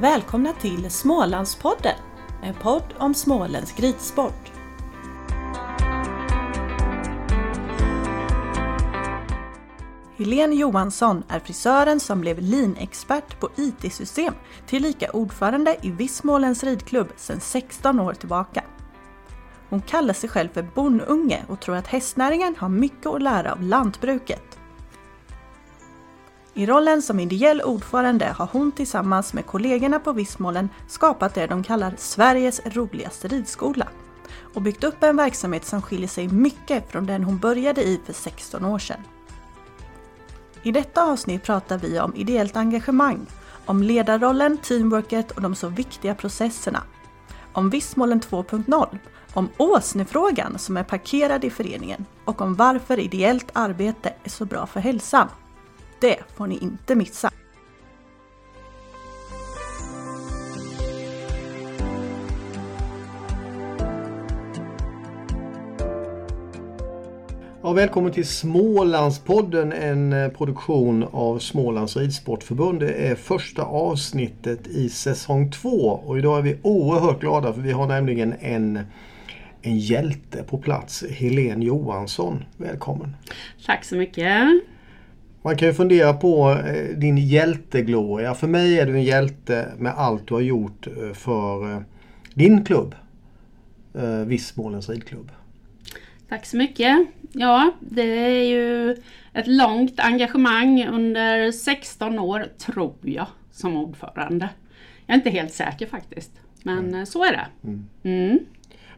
Välkomna till Smålandspodden, en podd om småländsk ridsport. Helene Johansson är frisören som blev linexpert på IT-system, tillika ordförande i Viss Smålands ridklubb sedan 16 år tillbaka. Hon kallar sig själv för bonunge och tror att hästnäringen har mycket att lära av lantbruket. I rollen som ideell ordförande har hon tillsammans med kollegorna på Vissmålen skapat det de kallar Sveriges roligaste ridskola och byggt upp en verksamhet som skiljer sig mycket från den hon började i för 16 år sedan. I detta avsnitt pratar vi om ideellt engagemang, om ledarrollen, teamworket och de så viktiga processerna. Om Vissmålen 2.0, om åsnefrågan som är parkerad i föreningen och om varför ideellt arbete är så bra för hälsan. Det får ni inte missa! Ja, välkommen till Smålandspodden, en eh, produktion av Smålands Ridsportförbund. Det är första avsnittet i säsong två och idag är vi oerhört glada för vi har nämligen en, en hjälte på plats, Helene Johansson. Välkommen! Tack så mycket! Man kan ju fundera på eh, din hjältegloria. För mig är du en hjälte med allt du har gjort eh, för eh, din klubb. Vissmålens ridklubb. Tack så mycket. Ja, det är ju ett långt engagemang under 16 år, tror jag, som ordförande. Jag är inte helt säker faktiskt, men mm. så är det. Mm. Mm.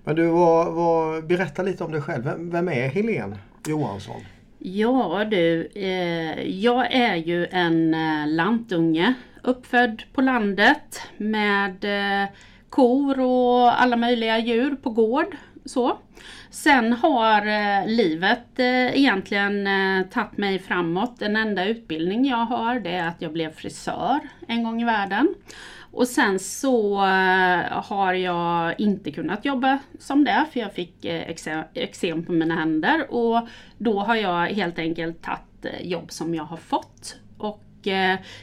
Men du, vad, vad, berätta lite om dig själv. Vem, vem är Helene Johansson? Ja du, eh, jag är ju en eh, lantunge uppfödd på landet med eh, kor och alla möjliga djur på gård. Så. Sen har eh, livet eh, egentligen eh, tagit mig framåt. Den enda utbildning jag har det är att jag blev frisör en gång i världen. Och sen så har jag inte kunnat jobba som det för jag fick eksem på mina händer och då har jag helt enkelt tagit jobb som jag har fått. Och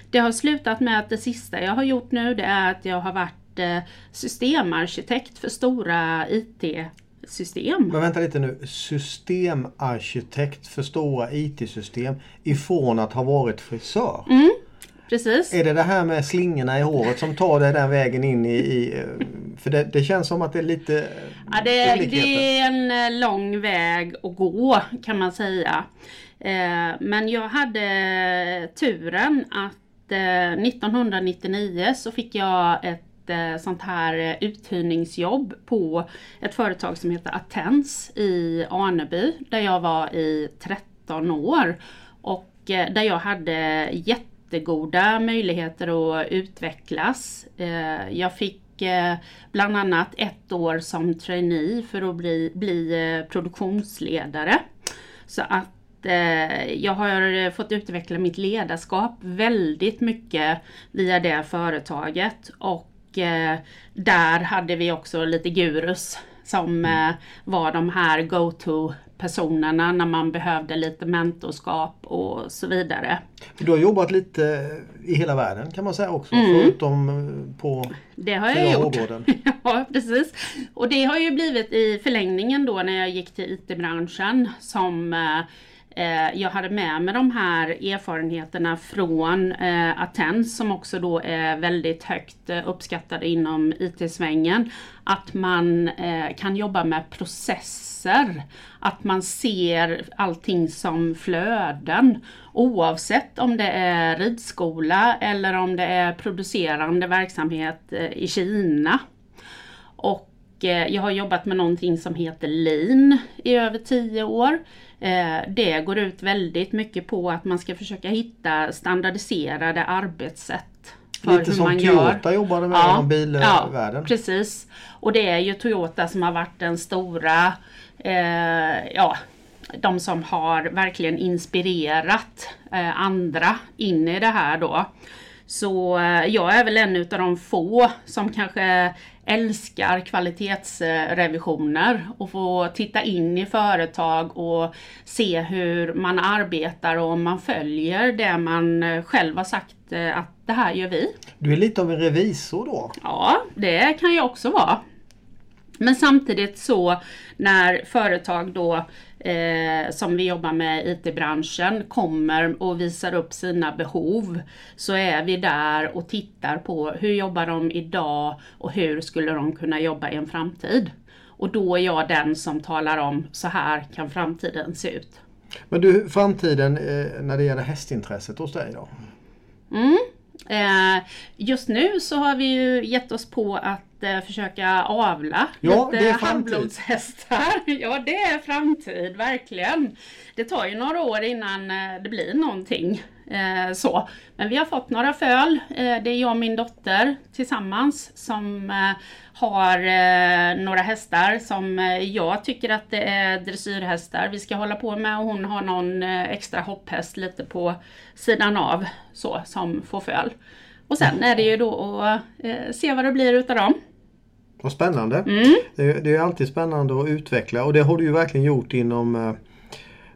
det har slutat med att det sista jag har gjort nu det är att jag har varit systemarkitekt för stora IT system. Men vänta lite nu. Systemarkitekt för stora IT-system ifrån att ha varit frisör. Mm, precis. Är det det här med slingorna i håret som tar dig den vägen in i... i för det, det, känns som att det är lite ja, det, det är en eh, lång väg att gå kan man säga. Eh, men jag hade turen att 1999 eh, så fick jag ett Eh, sånt här eh, uthyrningsjobb på ett företag som heter Attens i Aneby där jag var i 13 år och eh, där jag hade jättegoda möjligheter att utvecklas. Jag fick bland annat ett år som trainee för att bli, bli produktionsledare. Så att jag har fått utveckla mitt ledarskap väldigt mycket via det företaget och eh, där hade vi också lite gurus som mm. eh, var de här go-to personerna när man behövde lite mentorskap och så vidare. Du har jobbat lite i hela världen kan man säga också, mm. förutom eh, på Det har jag gjort. ja, precis. Och det har ju blivit i förlängningen då när jag gick till IT-branschen som eh, Eh, jag hade med mig de här erfarenheterna från eh, Attens som också då är väldigt högt eh, uppskattade inom IT-svängen. Att man eh, kan jobba med processer, att man ser allting som flöden oavsett om det är ridskola eller om det är producerande verksamhet eh, i Kina. Och eh, jag har jobbat med någonting som heter Lean i över tio år. Eh, det går ut väldigt mycket på att man ska försöka hitta standardiserade arbetssätt. För Lite hur som man Toyota gör. jobbade med ja, inom bilvärlden. Ja, precis. Och det är ju Toyota som har varit den stora, eh, ja, de som har verkligen inspirerat eh, andra in i det här då. Så eh, jag är väl en av de få som kanske älskar kvalitetsrevisioner och få titta in i företag och se hur man arbetar och om man följer det man själv har sagt eh, att det här gör vi. Du är lite av en revisor då? Ja, det kan jag också vara. Men samtidigt så när företag då eh, som vi jobbar med i IT-branschen kommer och visar upp sina behov så är vi där och tittar på hur jobbar de idag och hur skulle de kunna jobba i en framtid. Och då är jag den som talar om så här kan framtiden se ut. Men du, framtiden eh, när det gäller hästintresset hos dig då? Mm. Eh, just nu så har vi ju gett oss på att eh, försöka avla ja, lite handblodshästar. Ja, det är framtid, verkligen. Det tar ju några år innan eh, det blir någonting. Eh, så. Men vi har fått några föl. Eh, det är jag och min dotter tillsammans som eh, har några hästar som jag tycker att det är dressyrhästar vi ska hålla på med och hon har någon extra hopphäst lite på sidan av så som får föl. Och sen är det ju då att se vad det blir utav dem. Vad spännande! Mm. Det, är, det är alltid spännande att utveckla och det har du ju verkligen gjort inom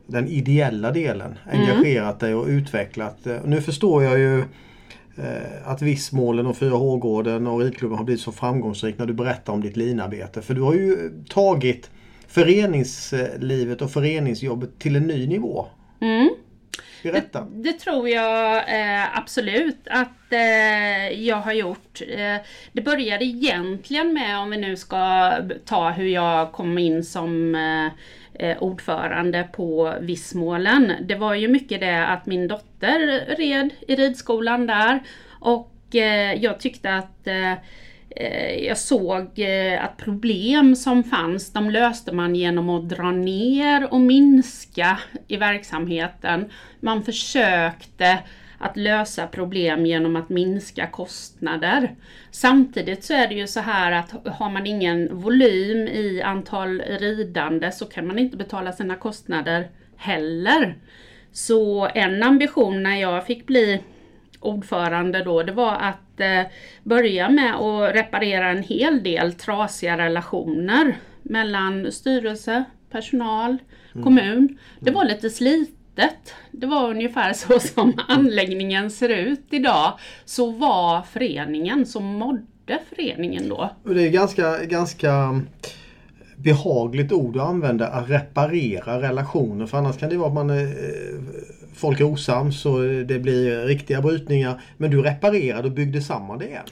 den ideella delen. Mm. Engagerat dig och utvecklat. Nu förstår jag ju eh, att Vissmålen och 4H-gården och ridklubben har blivit så framgångsrik när du berättar om ditt linarbete. För du har ju tagit föreningslivet och föreningsjobbet till en ny nivå. Mm. Berätta. Det, det tror jag eh, absolut att eh, jag har gjort. Eh, det började egentligen med, om vi nu ska ta hur jag kom in som eh, eh ordförande på Vissmålen. Det var ju mycket det att min dotter red i ridskolan där och eh, jag tyckte att eh, Eh, jag såg eh, att problem som fanns, de löste man genom att dra ner och minska i verksamheten. Man försökte att lösa problem genom att minska kostnader. Samtidigt så är det ju så här att har man ingen volym i antal ridande så kan man inte betala sina kostnader heller. Så en ambition när jag fick bli ordförande då, det var att börja med att reparera en hel del trasiga relationer mellan styrelse, personal, mm. kommun. Det var lite slit litet, det var ungefär så som anläggningen ser ut idag, så var föreningen, så mådde föreningen då. Det är ganska, ganska behagligt ord att använda, att reparera relationer. För annars kan det vara att man eh, folk är osams och det blir riktiga brytningar. Men du reparerade och byggde samman det igen.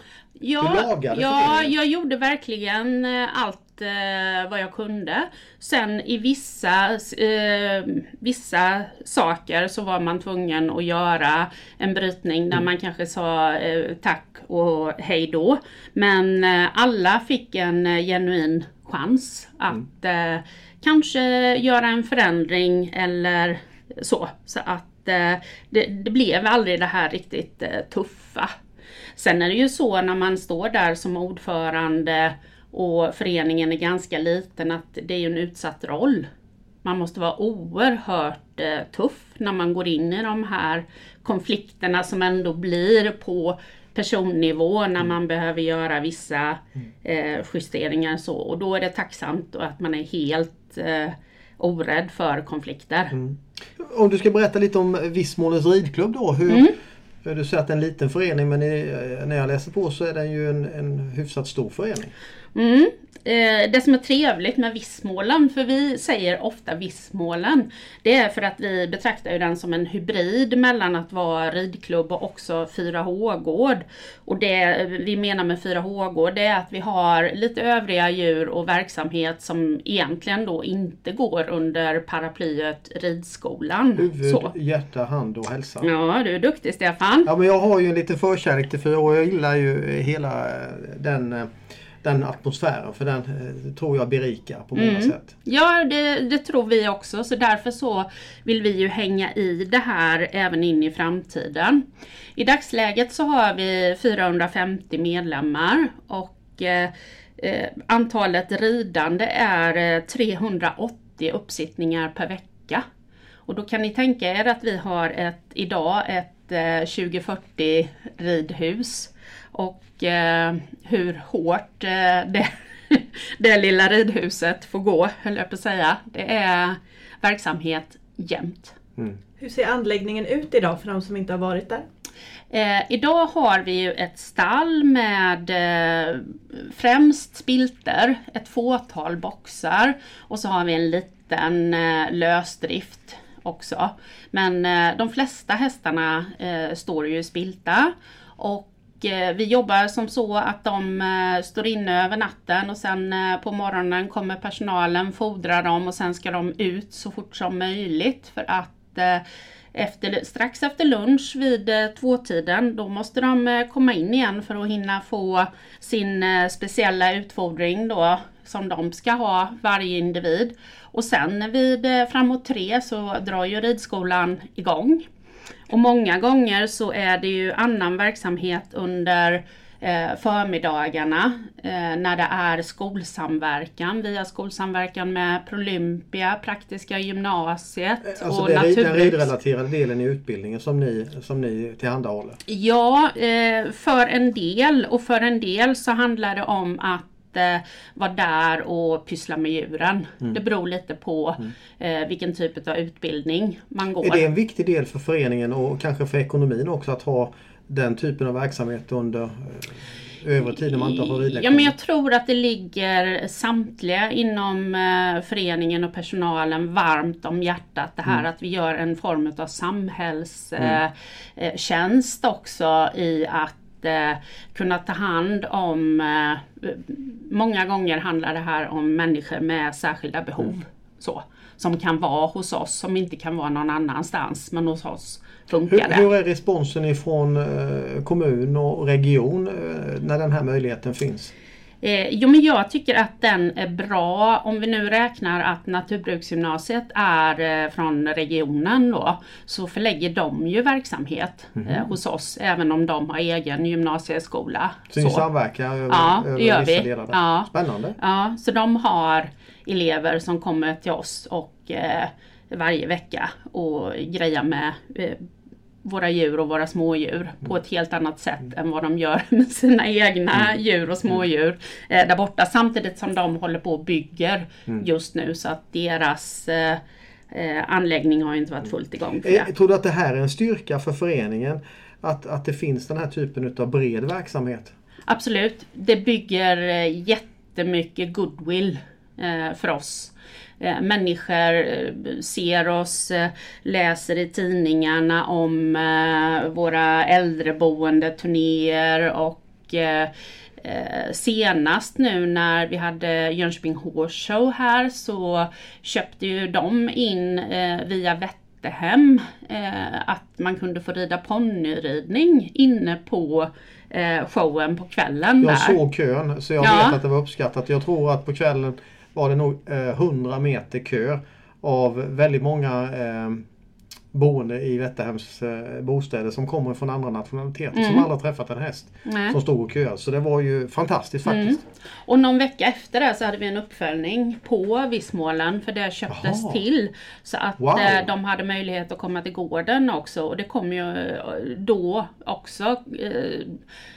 Ja, ja jag gjorde verkligen eh, allt eh, vad jag kunde. Sen i vissa, eh, vissa saker så var man tvungen att göra en brytning där mm. man kanske sa eh, tack och hej då. Men eh, alla fick en eh, genuin chans att mm. kanske göra en förändring eller så. Så att det, det blev aldrig det här riktigt eh, tuffa. Sen är det ju så när man står där som ordförande och föreningen är ganska liten att det är en utsatt roll. Man måste vara oerhört eh, tuff när man går in i de här konflikterna som ändå blir på personnivå när man behöver göra vissa eh, justeringar så och då är det tacksamt att man är helt eh, orädd för konflikter. Mm. Om du ska berätta lite om Vissmålens ridklubb då. Hur, mm. Du säger att det är en liten förening men när jag läser på så är den ju en, en hyfsat stor förening. Mm. Eh, det som är trevligt med Vissmålen, för vi säger ofta Vissmålen, det är för att vi betraktar den som en hybrid mellan att vara ridklubb och också 4H-gård. Och det vi menar med 4H-gård det är att vi har lite övriga djur och verksamhet som egentligen då inte går under paraplyet ridskolan. Huvud, Så. hjärta, hand och hälsa. Ja, du är duktig Stefan. Ja, men jag har ju en liten förkärlek till 4H. Jag gillar ju hela den eh, den atmosfären för den eh, tror jag berikar på många mm. sätt. Ja det, det, tror vi också så därför så vill vi ju hänga i det här även in i framtiden. I dagsläget så har vi 450 medlemmar och eh, eh antalet ridande är 380 eh, uppsittningar per vecka. Och då kan ni tänka er att vi har ett, idag ett 2040 ridhus. Och eh, hur hårt eh, det, det lilla ridhuset får gå, höll jag på att säga. Det är verksamhet jämt. Mm. Hur ser anläggningen ut idag för de som inte har varit där? Eh, idag har vi ju ett stall med eh, främst spilter, ett fåtal boxar och så har vi en liten eh, lösdrift också. Men eh, de flesta hästarna eh, står ju i spilta och Eh, vi jobbar som så att de eh, står inne över natten och sen eh, på morgonen kommer personalen, fodrar dem och sen ska de ut så fort som möjligt för att efter, strax efter lunch vid tvåtiden, då måste de komma in igen för att hinna få sin speciella utfodring då som de ska ha, varje individ. Och sen vid framåt tre så drar ju ridskolan igång. Och många gånger så är det ju annan verksamhet under eh, förmiddagarna eh, när det är skolsamverkan. Vi har skolsamverkan med Prolympia, Praktiska gymnasiet alltså och det är den ridrelaterade delen i utbildningen som ni, som ni tillhandahåller? Ja, eh, för en del och för en del så handlar det om att eh, vara där och pyssla med djuren. Mm. Det beror lite på mm. eh, vilken typ av utbildning man går. Är det en viktig del för föreningen och kanske för ekonomin också att ha den typen av verksamhet under eh, övrig tid när man inte har ridlektioner? Ja men jag tror att det ligger samtliga inom eh, föreningen och personalen varmt om hjärtat det här mm. att vi gör en form av samhällstjänst mm. också i att kunna ta hand om, många gånger handlar det här om människor med särskilda behov. Mm. Så, som kan vara hos oss, som inte kan vara någon annanstans, men hos oss funkar det. Hur är responsen ifrån eh, kommun och region eh, när den här möjligheten finns? Eh, jo men jag tycker att den är bra om vi nu räknar att Naturbruksgymnasiet är eh, från regionen då så förlägger de ju verksamhet mm hos oss även om de har egen gymnasieskola. Så, så. ni samverkar över, ja, över gör vissa vi. delar? Ja. Spännande! Ja, så de har elever som kommer till oss och eh, varje vecka och grejar med eh, våra djur och våra smådjur på ett helt annat sätt än vad de gör med sina egna mm. djur och smådjur eh, där borta. Samtidigt som de håller på och bygger mm. just nu så att deras eh, eh anläggning har inte varit fullt igång. För. Eh, tror du att det här är en styrka för föreningen? Att, att det finns den här typen av bred verksamhet? Absolut. Det bygger eh, jättemycket goodwill eh, för oss. Eh, människor eh, ser oss, eh, läser i tidningarna om våra äldreboendeturnéer och senast nu när vi hade Jönköping Horse Show här så köpte ju de in via Vätterhem att man kunde få rida ponnyridning inne på showen på kvällen. Jag där. såg kön så jag ja. vet att det var uppskattat. Jag tror att på kvällen var det nog eh, 100 meter kö av väldigt många eh, boende i Vätterhems eh, bostäder som kommer från andra nationaliteter mm. som aldrig träffat en häst Nej. som stod och köade. Så det var ju fantastiskt faktiskt. Mm. Och någon vecka efter det så hade vi en uppföljning på Vissmålen för det köptes Jaha. till. Så att wow. eh, de hade möjlighet att komma till gården också och det kom ju eh, då också eh,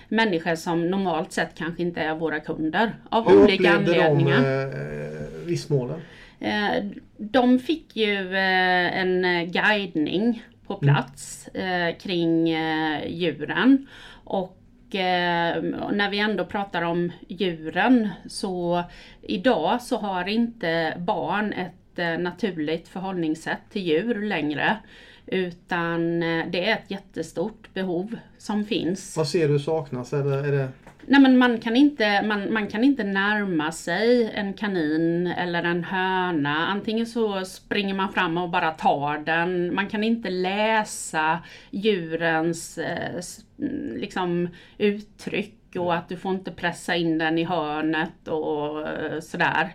människor som normalt sett kanske inte är våra kunder av Hur olika anledningar. Hur upplevde de eh, Vissmålen? Eh, de fick ju eh, en guidning på mm. plats mm. kring djuren. Och när vi ändå pratar om djuren så idag så har inte barn ett naturligt förhållningssätt till djur längre. Utan det är ett jättestort behov som finns. Vad ser du saknas? Eller är det... Nej men man kan, inte, man, man kan inte närma sig en kanin eller en höna. Antingen så springer man fram och bara tar den. Man kan inte läsa djurens eh, liksom, uttryck och att du får inte pressa in den i hörnet och eh, sådär.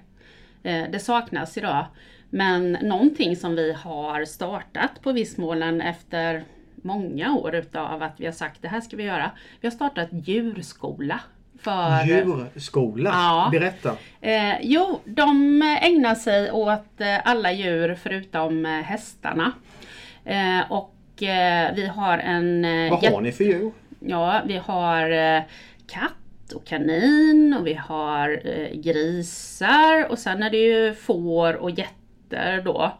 Eh, det saknas idag. Men någonting som vi har startat på Vissmålen efter många år utav att vi har sagt det här ska vi göra. Vi har startat djurskola. För, djurskola? Ja. Berätta! Eh, jo, de ägnar sig åt eh, alla djur förutom eh, hästarna. Eh, och eh, vi har en... eh, Vad har ni för djur? Ja, vi har katt och kanin och vi har grisar och sen är det ju får och getter då.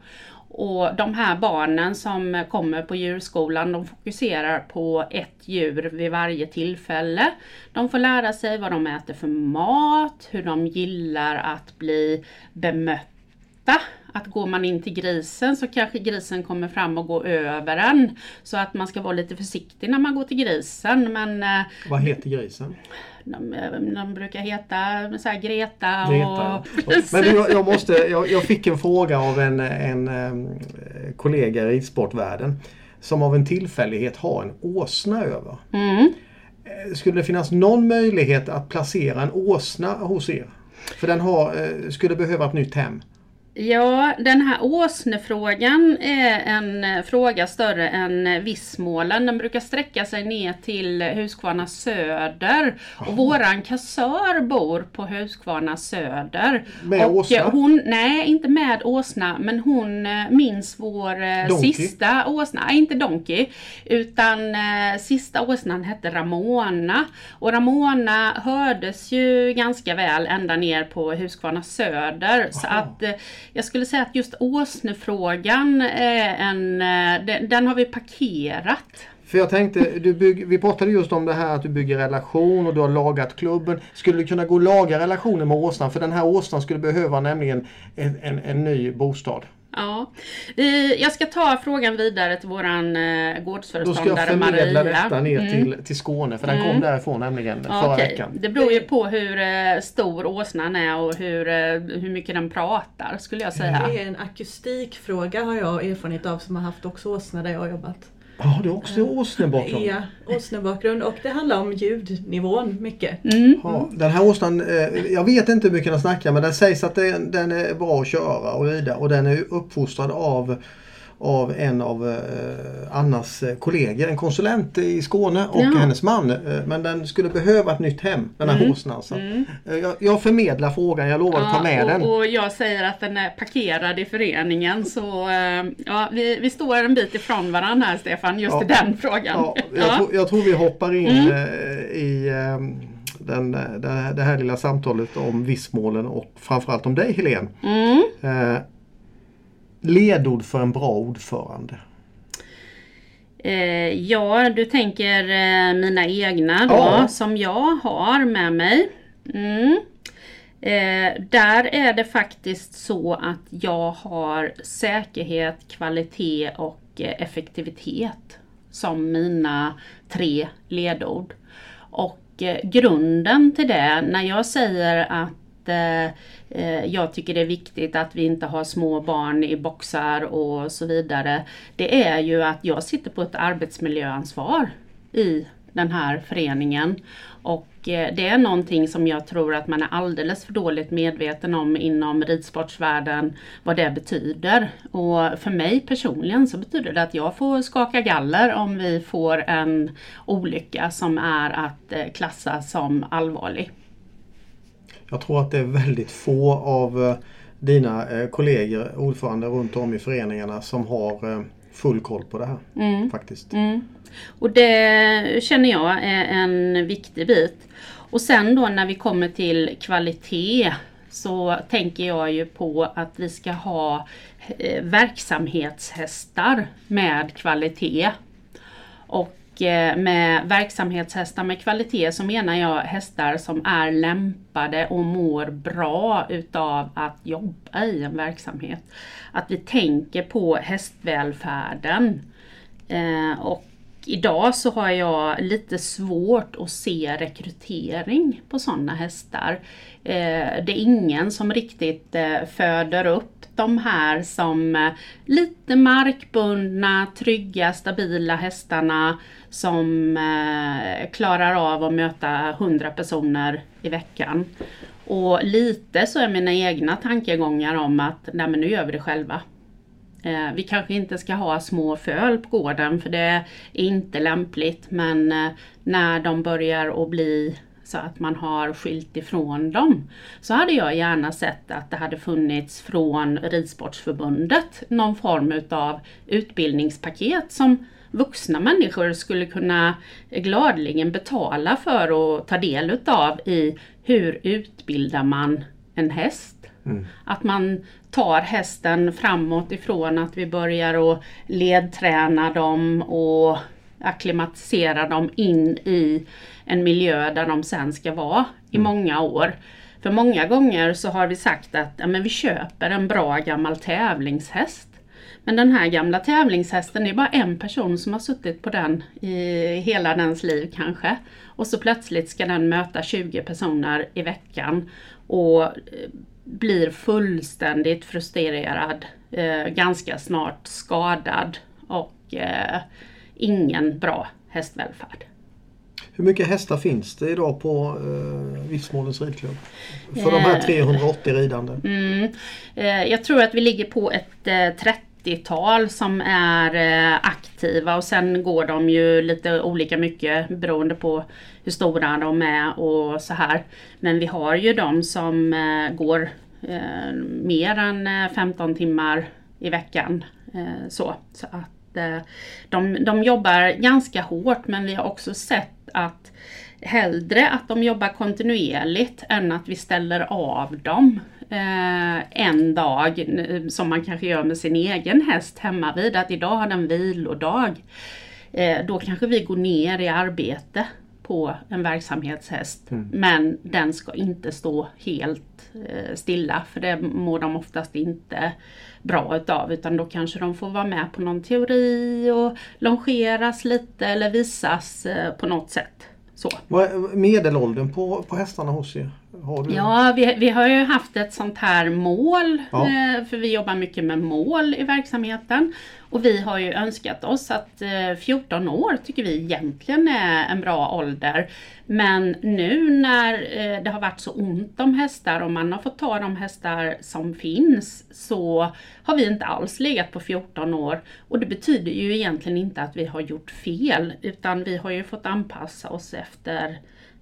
Och de här barnen som kommer på djurskolan de fokuserar på ett djur vid varje tillfälle. De får lära sig vad de äter för mat, hur de gillar att bli bemötta. Att går man in till grisen så kanske grisen kommer fram och går över en. Så att man ska vara lite försiktig när man går till grisen. Men eh, Vad heter grisen? de, de brukar heta så här Greta, Greta. och... Men du, jag, måste, jag, jag fick en fråga av en, en, em, kollega i ridsportvärlden som av en tillfällighet har en åsna över. Mm. Eh, Skulle det finnas någon möjlighet att placera en åsna hos er? För den har, eh, skulle behöva ett nytt hem. Ja, den här åsnefrågan är en fråga större än Vissmålen. Den brukar sträcka sig ner till Huskvarna Söder. Och våran kassör bor på Huskvarna Söder. Med och åsna? Hon, nej, inte med åsna, men hon eh, minns vår eh, Donkey? sista åsna. Nej, inte Donkey. Utan eh, sista åsnan hette Ramona. Och Ramona hördes ju ganska väl ända ner på Huskvarna Söder. Så Aha. att jag skulle säga att just åsnefrågan är en, eh, den, den har vi parkerat. För jag tänkte, du bygg, vi pratade just om det här att du bygger relation och du har lagat klubben. Skulle du kunna gå och laga relationen med åsnan? För den här åsnan skulle behöva nämligen en, en, en ny bostad. Ja. Jag ska ta frågan vidare till våran eh, Då ska jag gårdsföreståndare förmedla Maria. detta ner Mm. till, till Skåne för den kom därifrån nämligen Ja, förra okej. veckan. Det beror ju på hur eh, stor åsnan är och hur, eh, hur mycket den pratar skulle jag säga. Det är en akustikfråga har jag erfarenhet av som har haft också åsna där jag har jobbat. Ja, du har också åsnebakgrund. Ja, åsnebakgrund och det handlar om ljudnivån mycket. Mm. Ja, den här åsnan, eh, jag vet inte hur mycket den snackar men den sägs att den, den är bra att köra och rida och den är ju uppfostrad av av en av eh, Annas eh, kollegor, en konsulent i Skåne och Ja. hennes man. Eh, men den skulle behöva ett nytt hem, den här åsnan. Så. Mm. Eh, jag, jag förmedlar frågan, jag lovar att ta med den. och, och jag säger att den är parkerad i föreningen så ja, vi, vi står en bit ifrån varandra här Stefan, just Ja. i den frågan. Ja, jag, Ja. Tror, jag tror vi hoppar in Mm. i eh, den, det, här, det här lilla samtalet om Vissmålen och framförallt om dig Helene. Mm. Ledord för en bra ordförande. Eh, ja, du tänker eh, mina egna då, Ja. som jag har med mig. Mm. Eh, där är det faktiskt så att jag har säkerhet, kvalitet och eh, effektivitet som mina tre ledord. Och eh, grunden till det, när jag säger att eh, jag tycker det är viktigt att vi inte har små barn i boxar och så vidare. Det är ju att jag sitter på ett arbetsmiljöansvar i den här föreningen. Och eh, det är någonting som jag tror att man är alldeles för dåligt medveten om inom ridsportsvärlden, vad det betyder. Och för mig personligen så betyder det att jag får skaka galler om vi får en olycka som är att eh, klassa som allvarlig. Jag tror att det är väldigt få av eh, dina eh, kollegor, ordförande runt om i föreningarna som har eh, full koll på det här. Mm. Faktiskt. Mm. Och det känner jag är en viktig bit. Och sen då när vi kommer till kvalitet så tänker jag ju på att vi ska ha verksamhetshästar med kvalitet. Och Eh, med verksamhetshästar med kvalitet så menar jag hästar som är lämpade och mår bra utav att jobba i en verksamhet. Att vi tänker på hästvälfärden. Eh, och idag så har jag lite svårt att se rekrytering på sådana hästar. Eh, det är ingen som riktigt föder upp de här som eh, lite markbundna, trygga, stabila hästarna som eh, klarar av att möta 100 personer i veckan. Och lite så är mina egna tankegångar om att nej men nu gör vi det själva. Eh, vi kanske inte ska ha små föl på gården för det är inte lämpligt men när de börjar att bli så att man har skilt ifrån dem så hade jag gärna sett att det hade funnits från Ridsportsförbundet någon form utav utbildningspaket som vuxna människor skulle kunna gladeligen betala för att ta del utav i hur utbildar man en häst? Mm. Att man tar hästen framåt ifrån att vi börjar att ledträna dem och akklimatisera dem in i en miljö där de sen ska vara i mm. många år. För många gånger så har vi sagt att ja, men vi köper en bra gammal tävlingshäst. Men den här gamla tävlingshästen, det är bara en person som har suttit på den i hela dens liv kanske. Och så plötsligt ska den möta 20 personer i veckan och eh, blir fullständigt frustrerad, eh, ganska snart skadad och eh, ingen bra hästvälfärd. Hur mycket hästar finns det idag på eh, Viftmålens ridklubb? För de här 380 eh, ridande? Mm, eh, jag tror att vi ligger på ett eh, 30-tal som är eh, aktiva och sen går de ju lite olika mycket beroende på hur stora de är och så här. Men vi har ju de som eh, går mer än 15 timmar i veckan. så, så att de, de jobbar ganska hårt men vi har också sett att hellre att de jobbar kontinuerligt än att vi ställer av dem eh, en dag som man kanske gör med sin egen häst hemma vid att idag har den vilodag. Eh, då kanske vi går ner i arbete på en verksamhetshäst mm. men den ska inte stå helt eh, stilla för det mår de oftast inte bra utav utan då kanske de får vara med på någon teori och longeras lite eller visas eh, på något sätt. Så. Vad är medelåldern på, på hästarna hos er? Ja, vi, vi har ju haft ett sånt här mål, ja. Eh, för vi jobbar mycket med mål i verksamheten. Och vi har ju önskat oss att 14 eh, år tycker vi egentligen är en bra ålder. Men nu när eh, det har varit så ont om hästar och man har fått ta de hästar som finns så har vi inte alls legat på 14 år. Och det betyder ju egentligen inte att vi har gjort fel utan vi har ju fått anpassa oss efter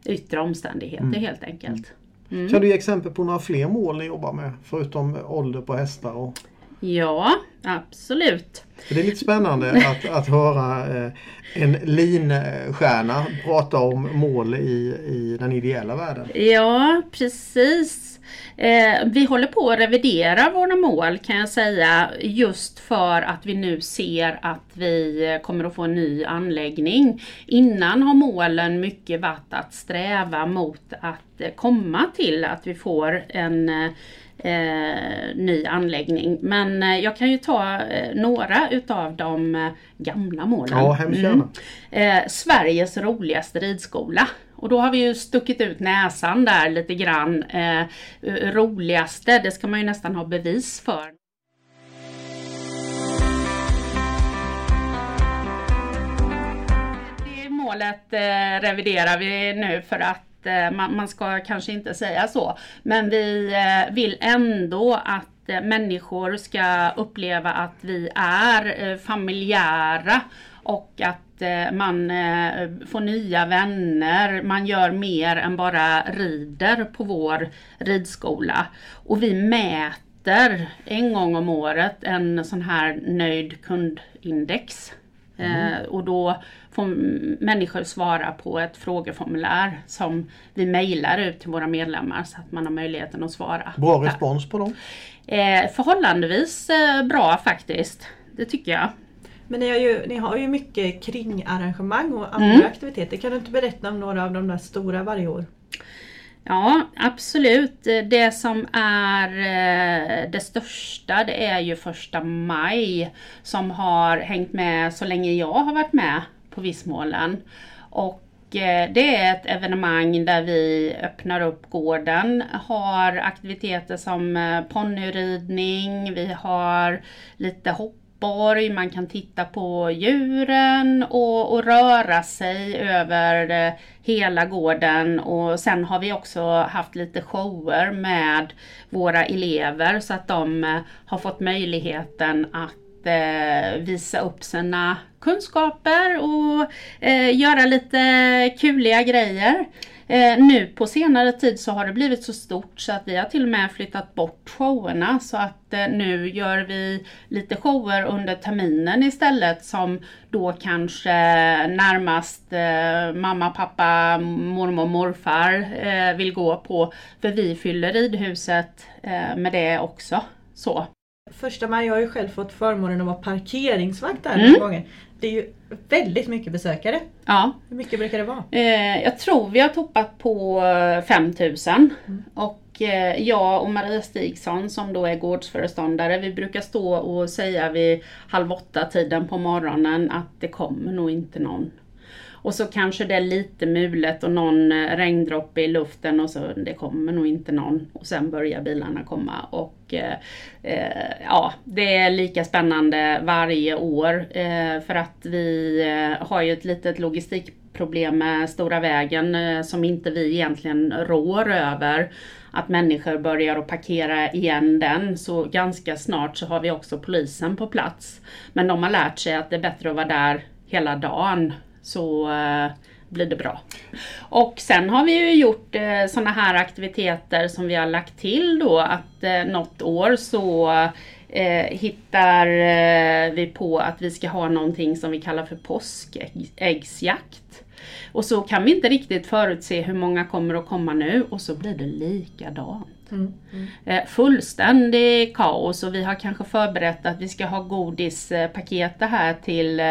yttre omständigheter mm. helt enkelt. Mm. Kan du ge exempel på några fler mål ni jobbar med förutom ålder på hästar? Och... Ja, absolut. Det är lite spännande att, att höra eh, en linstjärna prata om mål i, i den ideella världen. Ja, precis. Eh, vi håller på att revidera våra mål kan jag säga just för att vi nu ser att vi kommer att få en ny anläggning. Innan har målen mycket varit att sträva mot att komma till att vi får en eh, ny anläggning. Men eh, jag kan ju ta eh, några utav de eh, gamla målen. Ja. Mm. Eh, Sveriges roligaste ridskola. Och då har vi ju stuckit ut näsan där lite grann. Eh, roligaste, det ska man ju nästan ha bevis för. Det målet eh, reviderar vi nu för att eh, man, man, ska kanske inte säga så. Men vi eh, vill ändå att eh, människor ska uppleva att vi är eh, familjära och att man eh, får nya vänner, man gör mer än bara rider på vår ridskola. Och vi mäter en gång om året en sån här nöjd kundindex. Mm. Eh, och då får människor svara på ett frågeformulär som vi mejlar ut till våra medlemmar så att man har möjligheten att svara. Bra respons på dem? Eh, förhållandevis eh, bra faktiskt, det tycker jag. Men ni har ju, ni har ju mycket kringarrangemang och andra mm. aktiviteter. Kan du inte berätta om några av de där stora varje år? Ja, absolut. Det som är eh, det största det är ju första maj som har hängt med så länge jag har varit med på Vissmålen. Och eh, det är ett evenemang där vi öppnar upp gården, har aktiviteter som eh, ponnyridning, vi har lite hopp borg, man kan titta på djuren och, och röra sig över eh, hela gården och sen har vi också haft lite shower med våra elever så att de eh, har fått möjligheten att eh, visa upp sina kunskaper och eh, göra lite kuliga grejer. Eh, nu på senare tid så har det blivit så stort så att vi har till och med flyttat bort showerna så att eh, nu gör vi lite shower under terminen istället som då kanske närmast eh, mamma, pappa, mormor, morfar eh, vill gå på. För vi fyller ridhuset eh, med det också. Så. Första maj, jag har ju själv fått förmånen att vara parkeringsvakt där mm. några gånger. Det är ju väldigt mycket besökare. Ja. Hur mycket brukar det vara? Eh, jag tror vi har toppat på 5000. Mm. Och eh, jag och Maria Stigson som då är gårdsföreståndare, vi brukar stå och säga vid halv åtta tiden på morgonen att det kommer nog inte någon och så kanske det är lite mulet och någon eh, regndroppe i luften och så det kommer nog inte någon. Och sen börjar bilarna komma och eh, eh ja, det är lika spännande varje år eh, för att vi eh, har ju ett litet logistikproblem med Stora vägen eh, som inte vi egentligen rår över att människor börjar att parkera igen den så ganska snart så har vi också polisen på plats. Men de har lärt sig att det är bättre att vara där hela dagen så eh, blir det bra. Och sen har vi ju gjort eh, sådana här aktiviteter som vi har lagt till då att eh, något år så eh, hittar eh, vi på att vi ska ha någonting som vi kallar för påskäggsjakt. Och så kan vi inte riktigt förutse hur många kommer att komma nu och så blir det likadant. Mm, mm. Eh, fullständig kaos och vi har kanske förberett att vi ska ha godispaket här till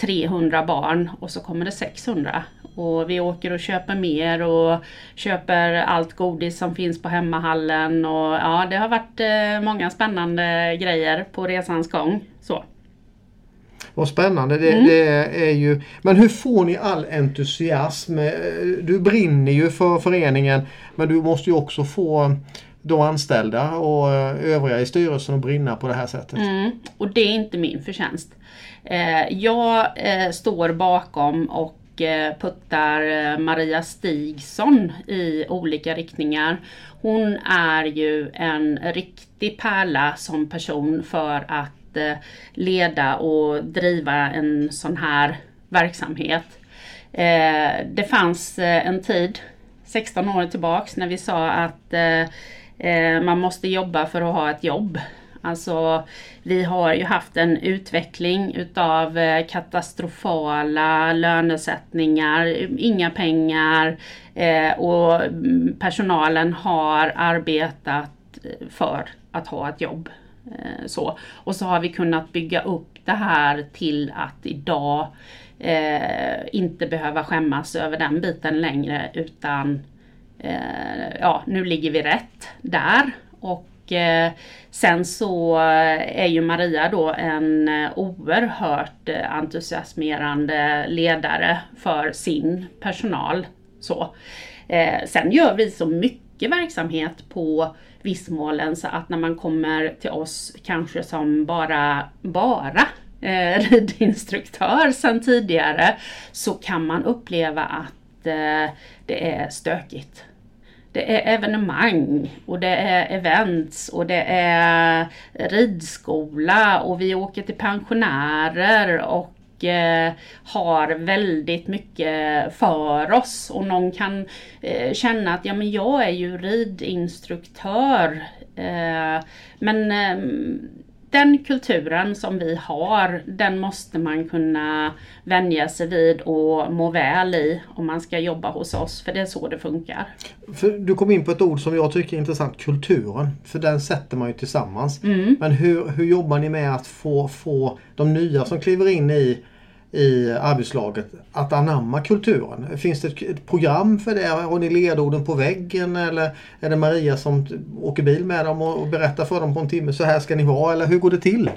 300 eh, barn och så kommer det 600. Och vi åker och köper mer och köper allt godis som finns på hemmahallen och ja det har varit eh, många spännande grejer på resans gång. Så. Vad spännande det, mm. det, är ju. Men hur får ni all entusiasm? Du brinner ju för föreningen men du måste ju också få de anställda och övriga i styrelsen att brinna på det här sättet. Mm. Och det är inte min förtjänst. Eh, jag eh, står bakom och eh, puttar eh, Maria Stigson i olika riktningar. Hon är ju en riktig pärla som person för att eh, leda och driva en sån här verksamhet. Det fanns en tid, 16 år tillbaks, när vi sa att man måste jobba för att ha ett jobb. Alltså vi har ju haft en utveckling utav eh, katastrofala lönesättningar, inga pengar eh, och personalen har arbetat eh, för att ha ett jobb. Så. Och så har vi kunnat bygga upp det här till att idag eh, inte behöva skämmas över den biten längre utan eh, ja, nu ligger vi rätt där. Och Eh, sen så är ju Maria då en eh, oerhört eh, entusiasmerande ledare för sin personal. Så. Sen gör vi så mycket verksamhet på Vissmålen så att när man kommer till oss kanske som bara, bara eh, ridinstruktör sedan tidigare så kan man uppleva att eh, det är stökigt. Det är evenemang och det är events och det är ridskola och vi åker till pensionärer och eh, har väldigt mycket för oss. Och någon kan eh, känna att ja men jag är ju ridinstruktör. Eh, men ehm, den kulturen som vi har, den måste man kunna vänja sig vid och må väl i om man ska jobba hos oss, för det är så det funkar. För du kom in på ett ord som jag tycker är intressant, kulturen. För den sätter man ju tillsammans. Mm. Men hur, hur jobbar ni med att få, få de nya som kliver in i i arbetslaget att anamma kulturen? Finns det ett program för det? Har ni ledorden på väggen eller är det Maria som åker bil med dem och berättar för dem på en timme så här ska ni vara eller hur går det till?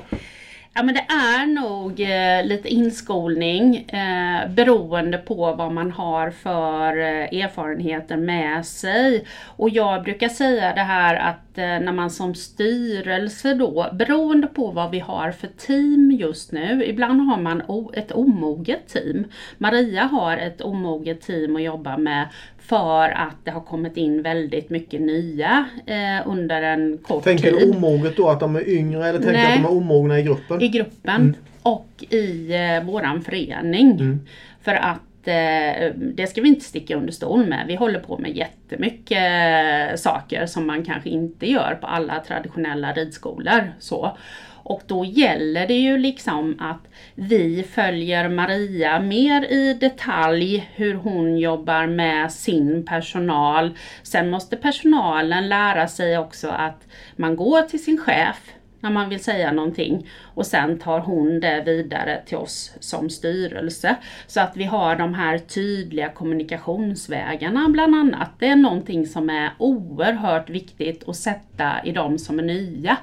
Ja men det är nog eh, lite inskolning eh, beroende på vad man har för eh, erfarenheter med sig. Och jag brukar säga det här att när man som styrelse då, beroende på vad vi har för team just nu, ibland har man ett omoget team. Maria har ett omoget team att jobba med för att det har kommit in väldigt mycket nya eh, under en kort tänker tid. Tänker du omoget då att de är yngre eller tänker du att de är omogna i gruppen? I gruppen mm. och i eh, våran förening. Mm. För att inte, det ska vi inte sticka under stol med. Vi håller på med jättemycket saker som man kanske inte gör på alla traditionella ridskolor. Så. Och då gäller det ju liksom att vi följer Maria mer i detalj hur hon jobbar med sin personal. Sen måste personalen lära sig också att man går till sin chef när man vill säga någonting och sen tar hon det vidare till oss som styrelse. Så att vi har de här tydliga kommunikationsvägarna bland annat. Det är någonting som är oerhört viktigt att sätta i de som är nya.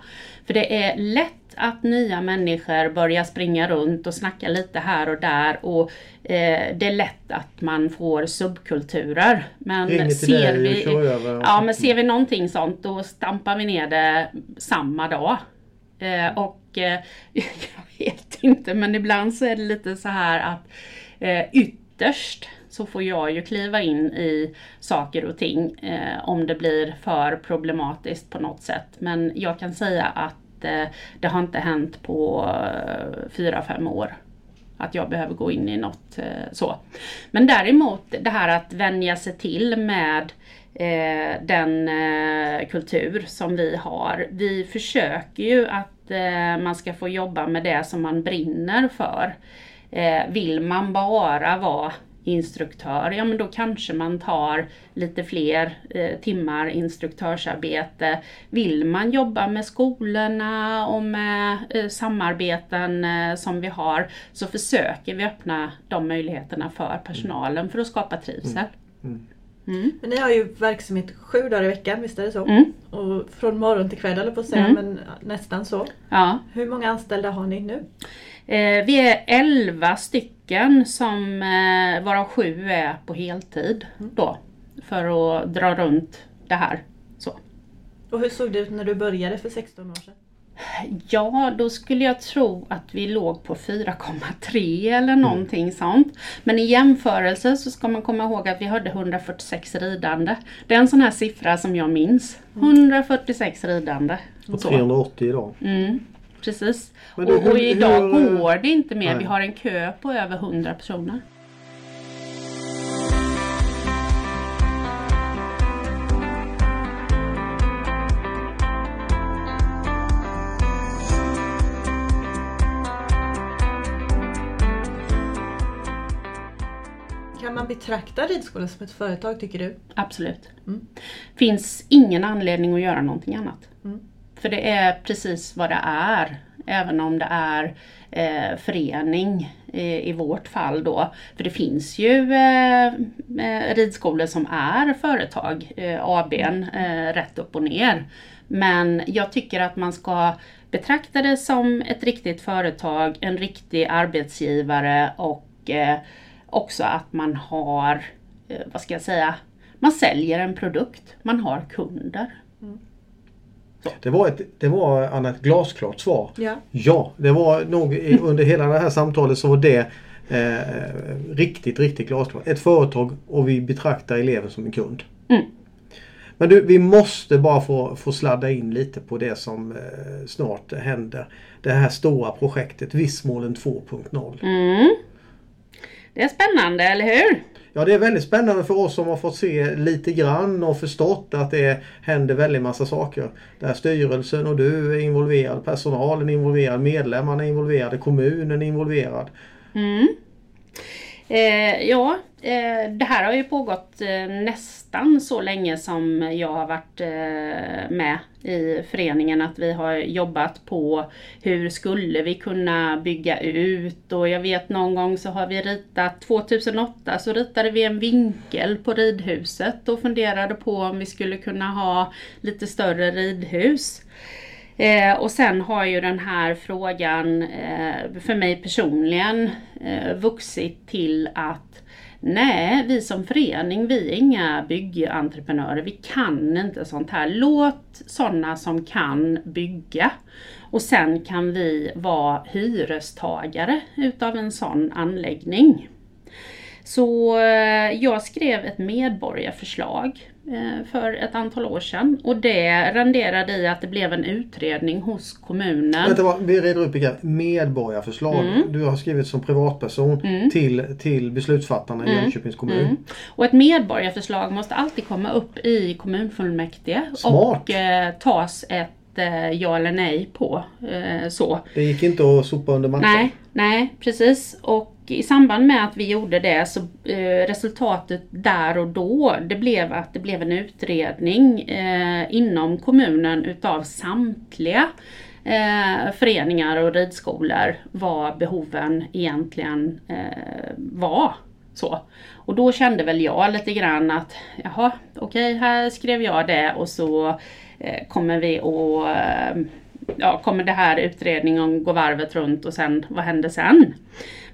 För det är lätt att nya människor börjar springa runt och snacka lite här och där och eh, det är lätt att man får subkulturer. Men ser vi, ja, men ser vi någonting sånt då stampar vi ner det samma dag. Eh, och eh, jag vet inte men ibland så är det lite så här att eh, ytterst så får jag ju kliva in i saker och ting eh, om det blir för problematiskt på något sätt. Men jag kan säga att eh, det har inte hänt på eh, fyra, fem år att jag behöver gå in i något eh, så. Men däremot det här att vänja sig till med eh, den eh, kultur som vi har. Vi försöker ju att eh, man ska få jobba med det som man brinner för. Eh, vill man bara vara instruktör, ja men då kanske man tar lite fler eh, timmar instruktörsarbete. Vill man jobba med skolorna och med eh, samarbeten eh, som vi har så försöker vi öppna de möjligheterna för personalen för att skapa trivsel. Mm. Mm. Mm. Men ni har ju verksamhet sju dagar i veckan, visst är det så? Mm. Och från morgon till kväll eller på att säga, mm. men nästan så. Ja. Hur många anställda har ni nu? Eh, vi är 11 stycken som eh, varav sju är på heltid mm. då. För att dra runt det här. Så. Och hur såg det ut när du började för 16 år sedan? Ja, då skulle jag tro att vi låg på 4,3 eller mm. någonting mm. sånt. Men i jämförelse så ska man komma ihåg att vi hade 146 ridande. Det är en sån här siffra som jag minns. 146 mm. ridande. Och 380 idag. Mm, precis. Du, och, och, idag hur, går det inte mer. Nej. Vi har en kö på över 100 personer. Betrakta ridskolan som ett företag tycker du? Absolut. Mm. Finns ingen anledning att göra någonting annat. Mm. För det är precis vad det är. Även om det är eh, förening i, i vårt fall då. För det finns ju eh, eh ridskolor som är företag, eh, ABn, eh, rätt upp och ner. Men jag tycker att man ska betrakta det som ett riktigt företag, en riktig arbetsgivare och eh, också att man har, eh, vad ska jag säga, man säljer en produkt, man har kunder. Mm. Det var, ett, det var Anna, ett glasklart svar. Ja. ja, det var nog under hela det här samtalet så var det eh, riktigt, riktigt glasklart. Ett företag och vi betraktar eleven som en kund. Mm. Men du, vi måste bara få, få sladda in lite på det som eh, snart händer. Det här stora projektet Vissmålen 2.0. Mm. Det är spännande, eller hur? Ja, det är väldigt spännande för oss som har fått se lite grann och förstått att det händer väldigt massa saker. Där styrelsen och du är involverad, personalen är involverad, medlemmarna är involverade, kommunen är involverad. Mm. Eh, ja, Eh, det här har ju pågått eh, nästan så länge som jag har varit eh, med i föreningen. Att vi har jobbat på hur skulle vi kunna bygga ut och jag vet någon gång så har vi ritat 2008 så ritade vi en vinkel på ridhuset och funderade på om vi skulle kunna ha lite större ridhus. Eh, och sen har ju den här frågan eh, för mig personligen eh, vuxit till att Nej, vi som förening, vi är inga byggentreprenörer. Vi kan inte sånt här. Låt sådana som kan bygga. Och sen kan vi vara hyrestagare utav en sån anläggning. Så eh, jag skrev ett medborgarförslag för ett antal år sedan och det renderade i att det blev en utredning hos kommunen. Vänta, vi reder upp begrepp. Medborgarförslag. Mm. Du har skrivit som privatperson mm. till, till beslutsfattarna i mm. Jönköpings kommun. Mm. Och ett medborgarförslag måste alltid komma upp i kommunfullmäktige Smart. och eh, tas ett eh, ja eller nej på. Eh, så. Det gick inte att sopa under mattan? Nej, nej precis. Och i samband med att vi gjorde det så eh, resultatet där och då det blev att det blev en utredning eh, inom kommunen utav samtliga eh, föreningar och ridskolor vad behoven egentligen eh, var. Så. Och då kände väl jag lite grann att jaha okej okay, här skrev jag det och så eh, kommer vi att eh, ja, kommer det här utredningen gå varvet runt och sen vad händer sen?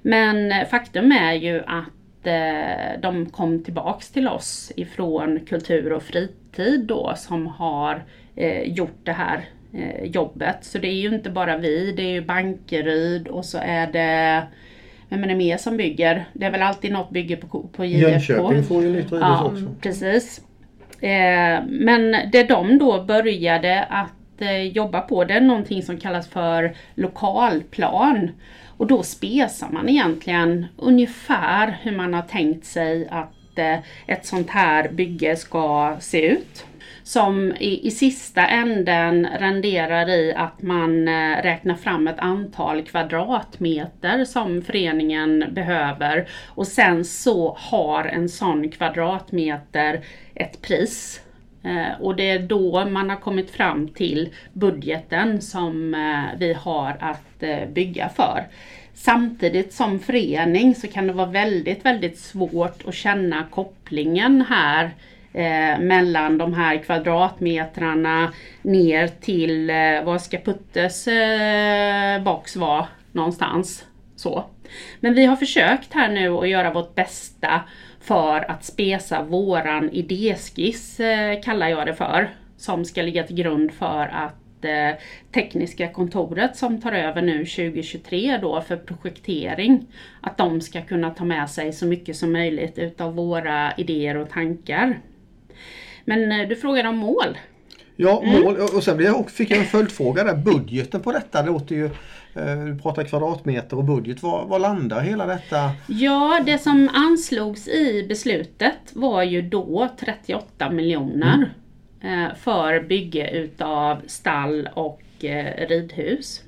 Men faktum är ju att eh, de kom tillbaks till oss ifrån Kultur och fritid då som har eh, gjort det här eh, jobbet. Så det är ju inte bara vi, det är ju Bankeryd och så är det vem är det mer som bygger? Det är väl alltid något bygge på, på JFK. Jönköping får ju nytt ja, också. Precis. Eh, men det de då började att eh, jobba på det är någonting som kallas för lokalplan. Och då spesar man egentligen ungefär hur man har tänkt sig att eh, ett sånt här bygge ska se ut. Som i, i sista änden renderar i att man eh, räknar fram ett antal kvadratmeter som föreningen behöver och sen så har en sån kvadratmeter ett pris. Eh, och det är då man har kommit fram till budgeten som eh, vi har att eh, bygga för. Samtidigt som förening så kan det vara väldigt, väldigt svårt att känna kopplingen här eh, mellan de här kvadratmetrarna ner till eh, vad ska Puttes eh, box vara någonstans. Så. Men vi har försökt här nu att göra vårt bästa för att spesa våran idéskiss, eh, kallar jag det för, som ska ligga till grund för att eh, Tekniska kontoret som tar över nu 2023 då för projektering, att de ska kunna ta med sig så mycket som möjligt utav våra idéer och tankar. Men eh, du frågade om mål. Ja, mm. mål och sen fick jag en följdfråga där. Budgeten på detta låter ju du pratar kvadratmeter och budget. Var, var landar hela detta? Ja, det som anslogs i beslutet var ju då 38 miljoner mm. Eh, för bygge utav stall och eh, ridhus.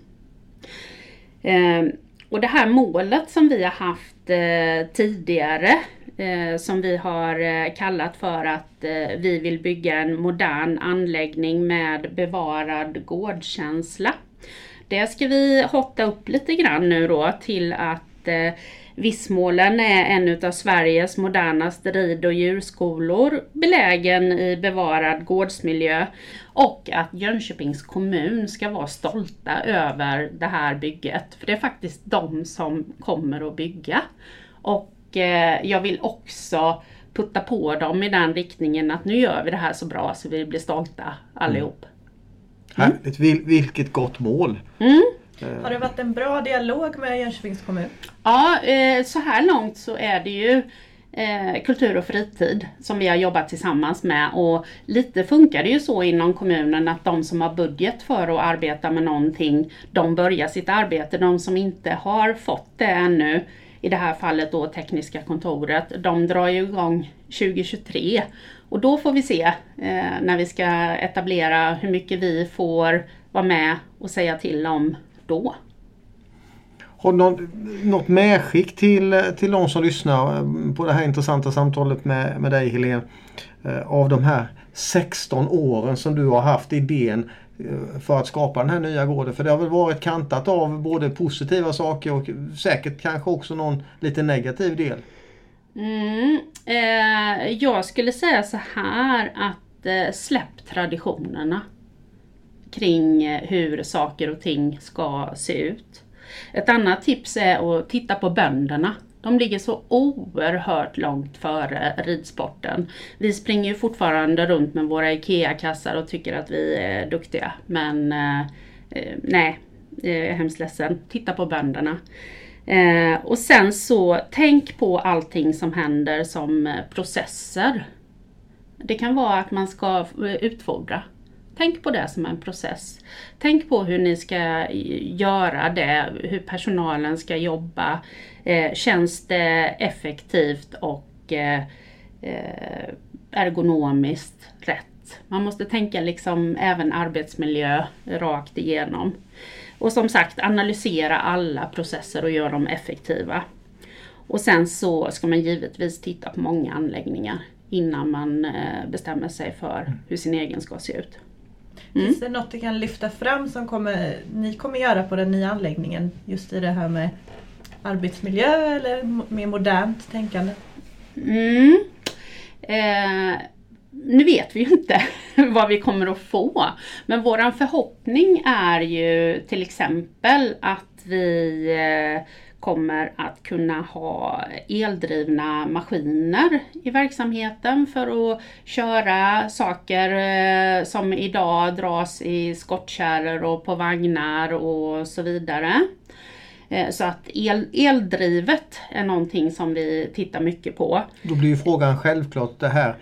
Och det här målet som vi har haft tidigare som vi har kallat för att vi vill bygga en modern anläggning med bevarad gårdkänsla. Det ska vi hotta upp lite grann nu då till att eh, Vissmålen är en av Sveriges modernaste rid och djurskolor belägen i bevarad gårdsmiljö och att Jönköpings kommun ska vara stolta över det här bygget. För det är faktiskt de som kommer att bygga. Och eh, jag vill också putta på dem i den riktningen att nu gör vi det här så bra så vi blir stolta allihop. Mm. Härligt, Vil, vilket gott mål! Mm. Eh. Har det varit en bra dialog med Jönköpings kommun? Ja, eh, så här långt så är det ju eh, kultur och fritid som vi har jobbat tillsammans med och lite funkar det ju så inom kommunen att de som har budget för att arbeta med någonting, de börjar sitt arbete. De som inte har fått det ännu, i det här fallet då Tekniska kontoret, de drar ju igång 2023 och då får vi se eh, när vi ska etablera hur mycket vi får vara med och säga till om då. Har du något, något medskick till, till de som lyssnar eh, på det här intressanta samtalet med, med dig Helene? Eh, av de här 16 åren som du har haft idén eh, för att skapa den här nya gården. För det har väl varit kantat av både positiva saker och säkert kanske också någon lite negativ del. Mm, eh, jag skulle säga så här att eh, släpp traditionerna kring eh, hur saker och ting ska se ut. Ett annat tips är att titta på bönderna. De ligger så oerhört långt före ridsporten. Vi springer ju fortfarande runt med våra IKEA-kassar och tycker att vi är duktiga. Men eh, eh nej, jag är hemskt ledsen. Titta på bönderna. Eh, och sen så tänk på allting som händer som eh, processer. Det kan vara att man ska eh, utfodra. Tänk på det som en process. Tänk på hur ni ska eh, göra det, hur personalen ska jobba. Eh, känns det effektivt och eh, eh, ergonomiskt rätt? Man måste tänka liksom även arbetsmiljö rakt igenom. Och som sagt analysera alla processer och göra dem effektiva. Och sen så ska man givetvis titta på många anläggningar innan man eh, bestämmer sig för hur sin egen ska se ut. Mm. Finns det något du kan lyfta fram som kommer, ni kommer göra på den nya anläggningen just i det här med arbetsmiljö eller mer modernt tänkande? Mm. Eh, nu vet vi ju inte vad vi kommer att få. Men våran förhoppning är ju till exempel att vi eh, kommer att kunna ha eldrivna maskiner i verksamheten för att köra saker eh, som idag dras i skottkärror och på vagnar och så vidare. Eh, så att el, eldrivet är någonting som vi tittar mycket på. Då blir ju frågan självklart det här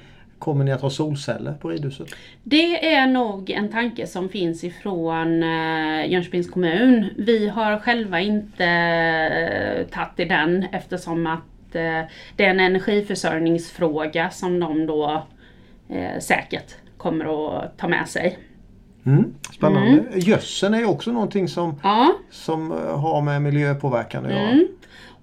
Kommer ni att ha solceller på ridhuset? Det är nog en tanke som finns ifrån eh, Jönköpings kommun. Vi har själva inte eh, tagit i den eftersom att eh, det är en energiförsörjningsfråga som de då säkert kommer att ta med sig. Mm, spännande. Mm. Gödseln är också någonting som, ja. som har med miljöpåverkan att göra. Mm.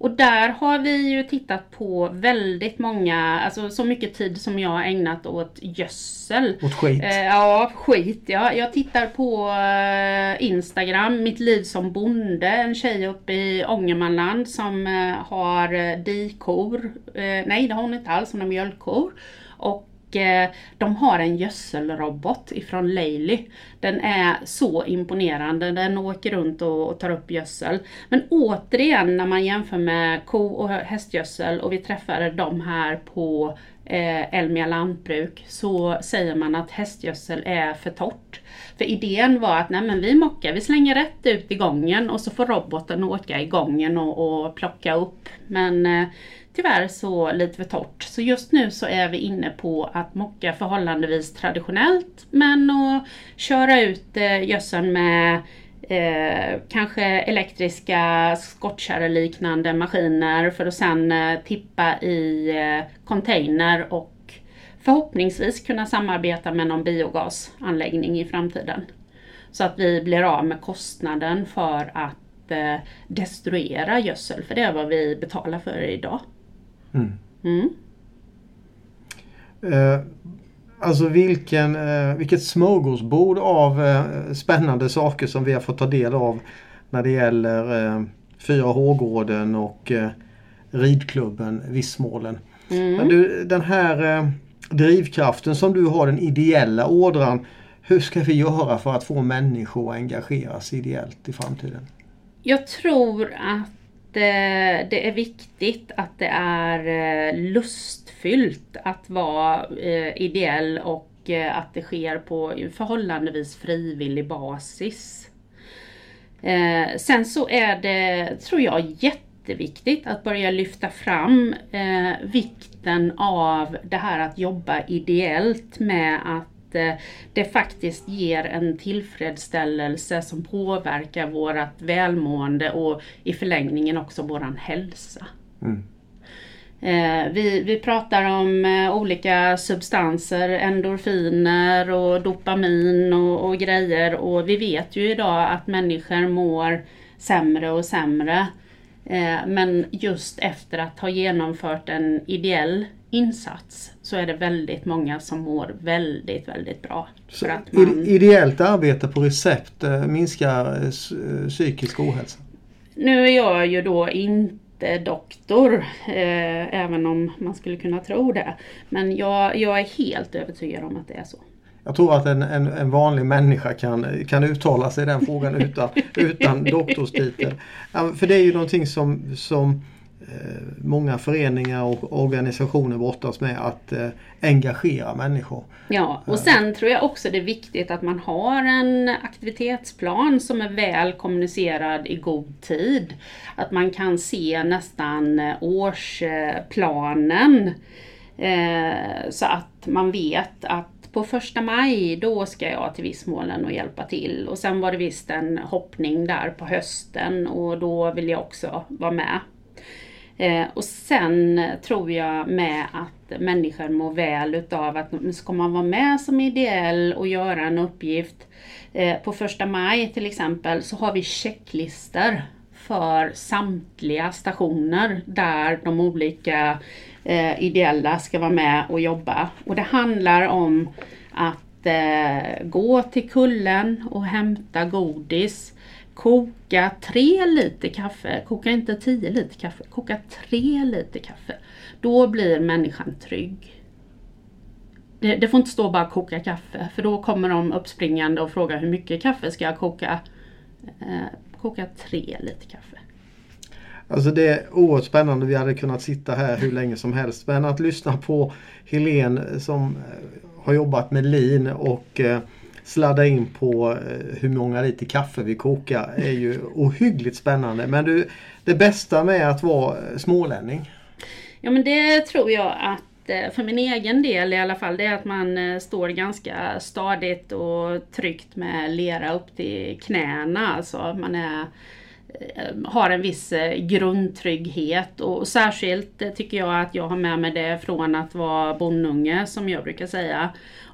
Och där har vi ju tittat på väldigt många, alltså så mycket tid som jag har ägnat åt gödsel. Åt skit? Eh, ja, skit ja. Jag tittar på eh, Instagram, Mitt liv som bonde, en tjej uppe i Ångermanland som eh, har eh, dikor. Eh, nej det har hon inte alls, hon har mjölkkor. Och Eh, de har en gödselrobot ifrån Leily. Den är så imponerande, den åker runt och tar upp gödsel. Men återigen när man jämför med ko och hästgödsel och vi träffade dem här på eh, Elmia lantbruk så säger man att hästgödsel är för torrt. För idén var att nej men vi mockar, vi slänger rätt ut i gången och så får roboten åka i gången och, och plocka upp. Men eh, tyvärr så lite för torrt. Så just nu så är vi inne på att mocka förhållandevis traditionellt men att köra ut eh, gödseln med eh, kanske elektriska skottkärreliknande maskiner för att sen eh, tippa i eh, container och förhoppningsvis kunna samarbeta med någon biogasanläggning i framtiden. Så att vi blir av med kostnaden för att eh, destruera gödsel, för det är vad vi betalar för idag. Mm. Mm. Eh, alltså vilken, eh, vilket smörgåsbord av eh, spännande saker som vi har fått ta del av när det gäller eh, 4H-gården och eh, ridklubben Vissmålen. Mm. Men du, den här eh, drivkraften som du har, den ideella ådran. Hur ska vi göra för att få människor att engagera sig ideellt i framtiden? Jag tror att Eh, det är viktigt att det är eh, lustfyllt att vara eh, ideell och eh, att det sker på förhållandevis frivillig basis. Eh, sen så är det, tror jag, jätteviktigt att börja lyfta fram eh, vikten av det här att jobba ideellt med att Eh, det faktiskt ger en tillfredsställelse som påverkar vårt välmående och i förlängningen också våran hälsa. Mm. Eh, vi, vi pratar om eh, olika substanser, endorfiner och dopamin och, och, grejer och vi vet ju idag att människor mår sämre och sämre. Men just efter att ha genomfört en ideell insats så är det väldigt många som mår väldigt, väldigt bra. Så att man... Ideellt arbete på recept eh, minskar eh, eh, psykisk ohälsa? Nu är jag ju då inte doktor, eh, även om man skulle kunna tro det. Men jag, jag är helt övertygad om att det är så. Jag tror att en, en, en, vanlig människa kan, kan uttala sig i den frågan utan, utan doktorstitel. För det är ju någonting som, som många föreningar och organisationer brottas med att eh, engagera människor. Ja, och sen tror jag också det är viktigt att man har en aktivitetsplan som är väl kommunicerad i god tid. Att man kan se nästan årsplanen så att man vet att på första maj då ska jag till Vissmålen och hjälpa till. Och sen var det visst en hoppning där på hösten och då vill jag också vara med. Eh, och sen tror jag med att människor mår väl utav att ska man vara med som ideell och göra en uppgift eh, på första maj till exempel så har vi checklister för samtliga stationer där de olika eh, ideella ska vara med och jobba. Och det handlar om att eh, gå till kullen och hämta godis. Koka tre liter kaffe, koka inte tio liter kaffe, koka tre liter kaffe. Då blir människan trygg. Det, det får inte stå bara koka kaffe för då kommer de uppspringande och frågar hur mycket kaffe ska jag koka? Eh, koka tre liter kaffe. Alltså det är oerhört spännande. Vi hade kunnat sitta här hur länge som helst. Men att lyssna på Helene eh, som eh, har jobbat med lin och eh, sladda in på eh, hur många liter kaffe vi kokar är ju ohyggligt spännande. Men du, det bästa med att vara eh, smålänning? Ja men det tror jag att eh, för min egen del i alla fall, det är att man står ganska stadigt och tryggt med lera upp till knäna. Alltså man är har en viss grundtrygghet och särskilt tycker jag att jag har med mig det från att vara bondunge som jag brukar säga.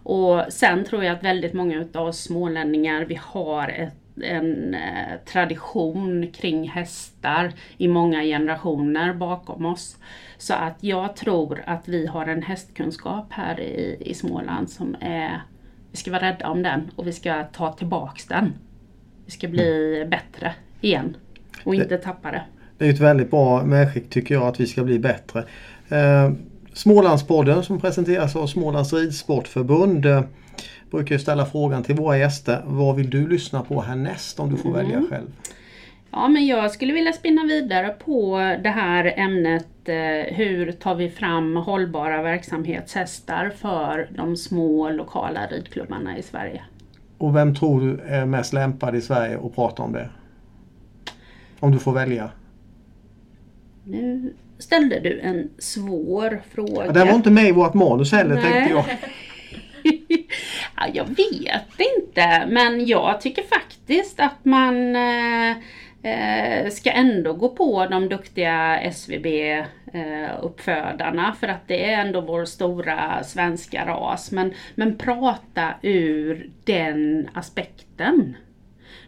Och sen tror jag att väldigt många utav oss smålänningar, vi har ett en tradition kring hästar i många generationer bakom oss. Så att jag tror att vi har en hästkunskap här i, i Småland som är, vi ska vara rädda om den och vi ska ta tillbaks den. Vi ska bli mm. bättre igen och inte det, tappa det. Det är ett väldigt bra medskick tycker jag att vi ska bli bättre. Eh, Smålandspodden som presenteras av Smålands Ridsportförbund eh, brukar ställa frågan till våra gäster. Vad vill du lyssna på härnäst om du får mm. välja själv? Ja men jag skulle vilja spinna vidare på det här ämnet eh, hur tar vi fram hållbara verksamhetshästar för de små lokala ridklubbarna i Sverige. Och vem tror du är mest lämpad i Sverige att prata om det? Om du får välja. Nu ställde du en svår fråga. Ja, den var inte med i vårt manus heller Nej. tänkte jag. ja, jag vet inte men jag tycker faktiskt att man eh, eh ska ändå gå på de duktiga SVB-uppfödarna eh, för att det är ändå vår stora svenska ras. Men, men prata ur den aspekten.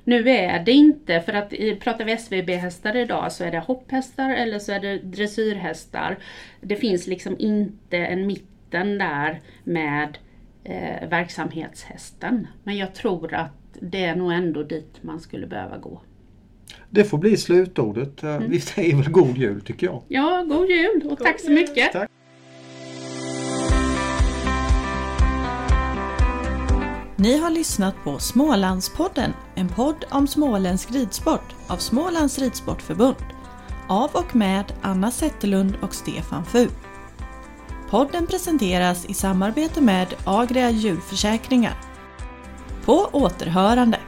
Nu är det inte, för att pratar vi SVB-hästar idag så är det hopphästar eller så är det dressyrhästar. Det finns liksom inte en mitten där med eh, verksamhetshästen. Men jag tror att det är nog ändå dit man skulle behöva gå. Det får bli slutordet. Mm. Vi säger väl god jul tycker jag. Ja, god jul och god tack så mycket. Tack. Ni har lyssnat på Smålandspodden, en podd om småländsk ridsport av Smålands Ridsportförbund. Av och med Anna Zetterlund och Stefan Fu. Podden presenteras i samarbete med Agria djurförsäkringar. På återhörande!